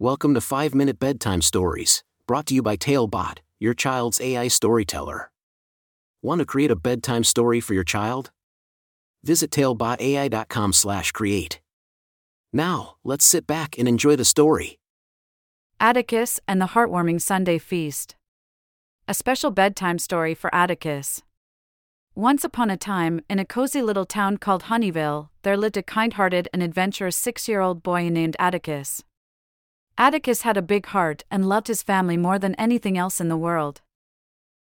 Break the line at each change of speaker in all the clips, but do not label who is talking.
Welcome to 5 Minute Bedtime Stories, brought to you by Talebot, your child's AI storyteller. Want to create a bedtime story for your child? Visit talebotai.com/create. Now, let's sit back and enjoy the story.
Atticus and the Heartwarming Sunday Feast. A special bedtime story for Atticus. Once upon a time, in a cozy little town called Honeyville, there lived a kind hearted and adventurous six year old boy named Atticus. Atticus had a big heart and loved his family more than anything else in the world.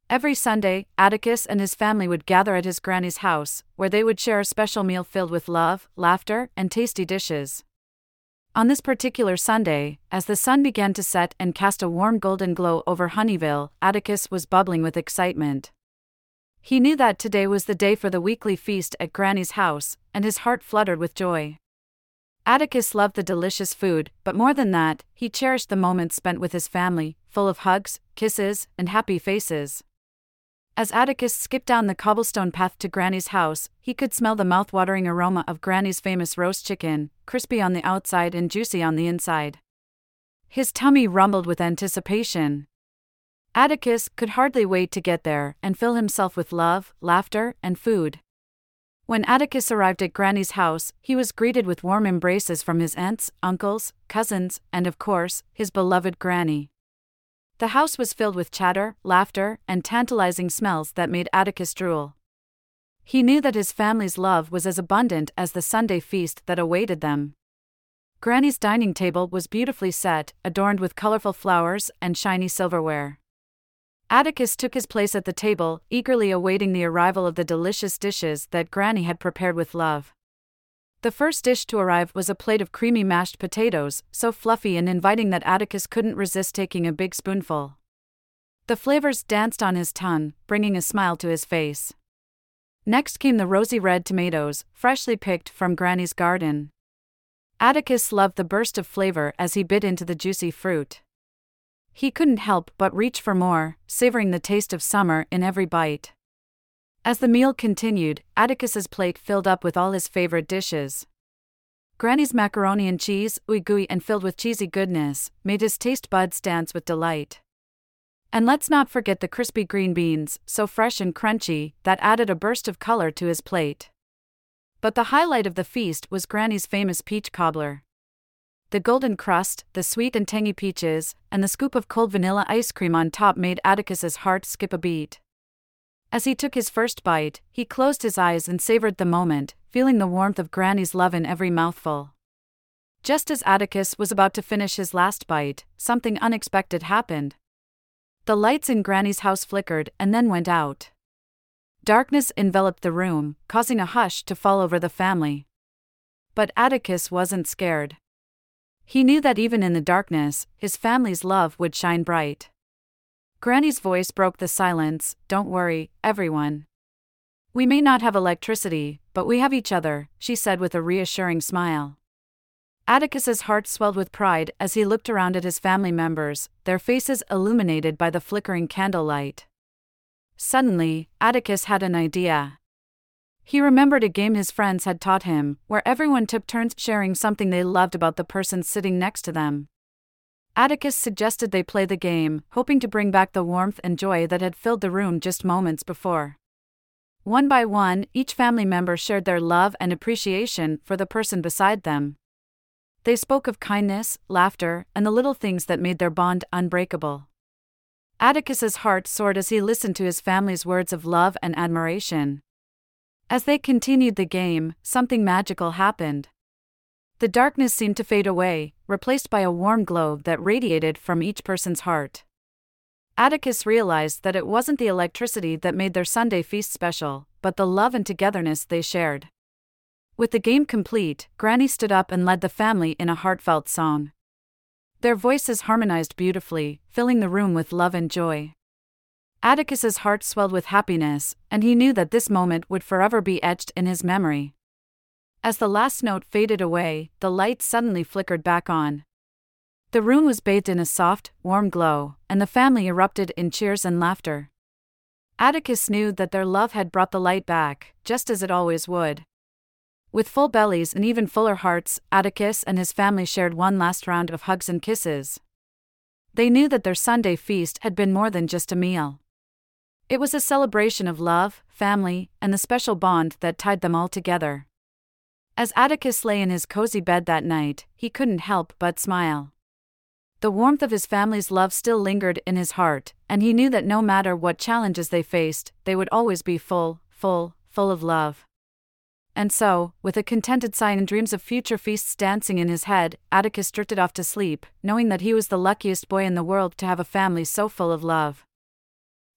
Every Sunday, Atticus and his family would gather at his granny's house, where they would share a special meal filled with love, laughter, and tasty dishes. On this particular Sunday, as the sun began to set and cast a warm golden glow over Honeyville, Atticus was bubbling with excitement. He knew that today was the day for the weekly feast at Granny's house, and his heart fluttered with joy. Atticus loved the delicious food, but more than that, he cherished the moments spent with his family, full of hugs, kisses, and happy faces. As Atticus skipped down the cobblestone path to Granny's house, he could smell the mouth-watering aroma of Granny's famous roast chicken, crispy on the outside and juicy on the inside. His tummy rumbled with anticipation. Atticus could hardly wait to get there and fill himself with love, laughter, and food. When Atticus arrived at Granny's house, he was greeted with warm embraces from his aunts, uncles, cousins, and of course, his beloved Granny. The house was filled with chatter, laughter, and tantalizing smells that made Atticus drool. He knew that his family's love was as abundant as the Sunday feast that awaited them. Granny's dining table was beautifully set, adorned with colorful flowers and shiny silverware. Atticus took his place at the table, eagerly awaiting the arrival of the delicious dishes that Granny had prepared with love. The first dish to arrive was a plate of creamy mashed potatoes, so fluffy and inviting that Atticus couldn't resist taking a big spoonful. The flavors danced on his tongue, bringing a smile to his face. Next came the rosy red tomatoes, freshly picked from Granny's garden. Atticus loved the burst of flavor as he bit into the juicy fruit. He couldn't help but reach for more, savoring the taste of summer in every bite. As the meal continued, Atticus's plate filled up with all his favorite dishes. Granny's macaroni and cheese, ooey gooey and filled with cheesy goodness, made his taste buds dance with delight. And let's not forget the crispy green beans, so fresh and crunchy, that added a burst of color to his plate. But the highlight of the feast was Granny's famous peach cobbler the golden crust, the sweet and tangy peaches, and the scoop of cold vanilla ice cream on top made Atticus's heart skip a beat. As he took his first bite, he closed his eyes and savored the moment, feeling the warmth of Granny's love in every mouthful. Just as Atticus was about to finish his last bite, something unexpected happened. The lights in Granny's house flickered and then went out. Darkness enveloped the room, causing a hush to fall over the family. But Atticus wasn't scared. He knew that even in the darkness, his family's love would shine bright. Granny's voice broke the silence Don't worry, everyone. We may not have electricity, but we have each other, she said with a reassuring smile. Atticus's heart swelled with pride as he looked around at his family members, their faces illuminated by the flickering candlelight. Suddenly, Atticus had an idea. He remembered a game his friends had taught him, where everyone took turns sharing something they loved about the person sitting next to them. Atticus suggested they play the game, hoping to bring back the warmth and joy that had filled the room just moments before. One by one, each family member shared their love and appreciation for the person beside them. They spoke of kindness, laughter, and the little things that made their bond unbreakable. Atticus's heart soared as he listened to his family's words of love and admiration. As they continued the game, something magical happened. The darkness seemed to fade away, replaced by a warm glow that radiated from each person's heart. Atticus realized that it wasn't the electricity that made their Sunday feast special, but the love and togetherness they shared. With the game complete, Granny stood up and led the family in a heartfelt song. Their voices harmonized beautifully, filling the room with love and joy. Atticus's heart swelled with happiness, and he knew that this moment would forever be etched in his memory. As the last note faded away, the light suddenly flickered back on. The room was bathed in a soft, warm glow, and the family erupted in cheers and laughter. Atticus knew that their love had brought the light back, just as it always would. With full bellies and even fuller hearts, Atticus and his family shared one last round of hugs and kisses. They knew that their Sunday feast had been more than just a meal. It was a celebration of love, family, and the special bond that tied them all together. As Atticus lay in his cozy bed that night, he couldn't help but smile. The warmth of his family's love still lingered in his heart, and he knew that no matter what challenges they faced, they would always be full, full, full of love. And so, with a contented sigh and dreams of future feasts dancing in his head, Atticus drifted off to sleep, knowing that he was the luckiest boy in the world to have a family so full of love.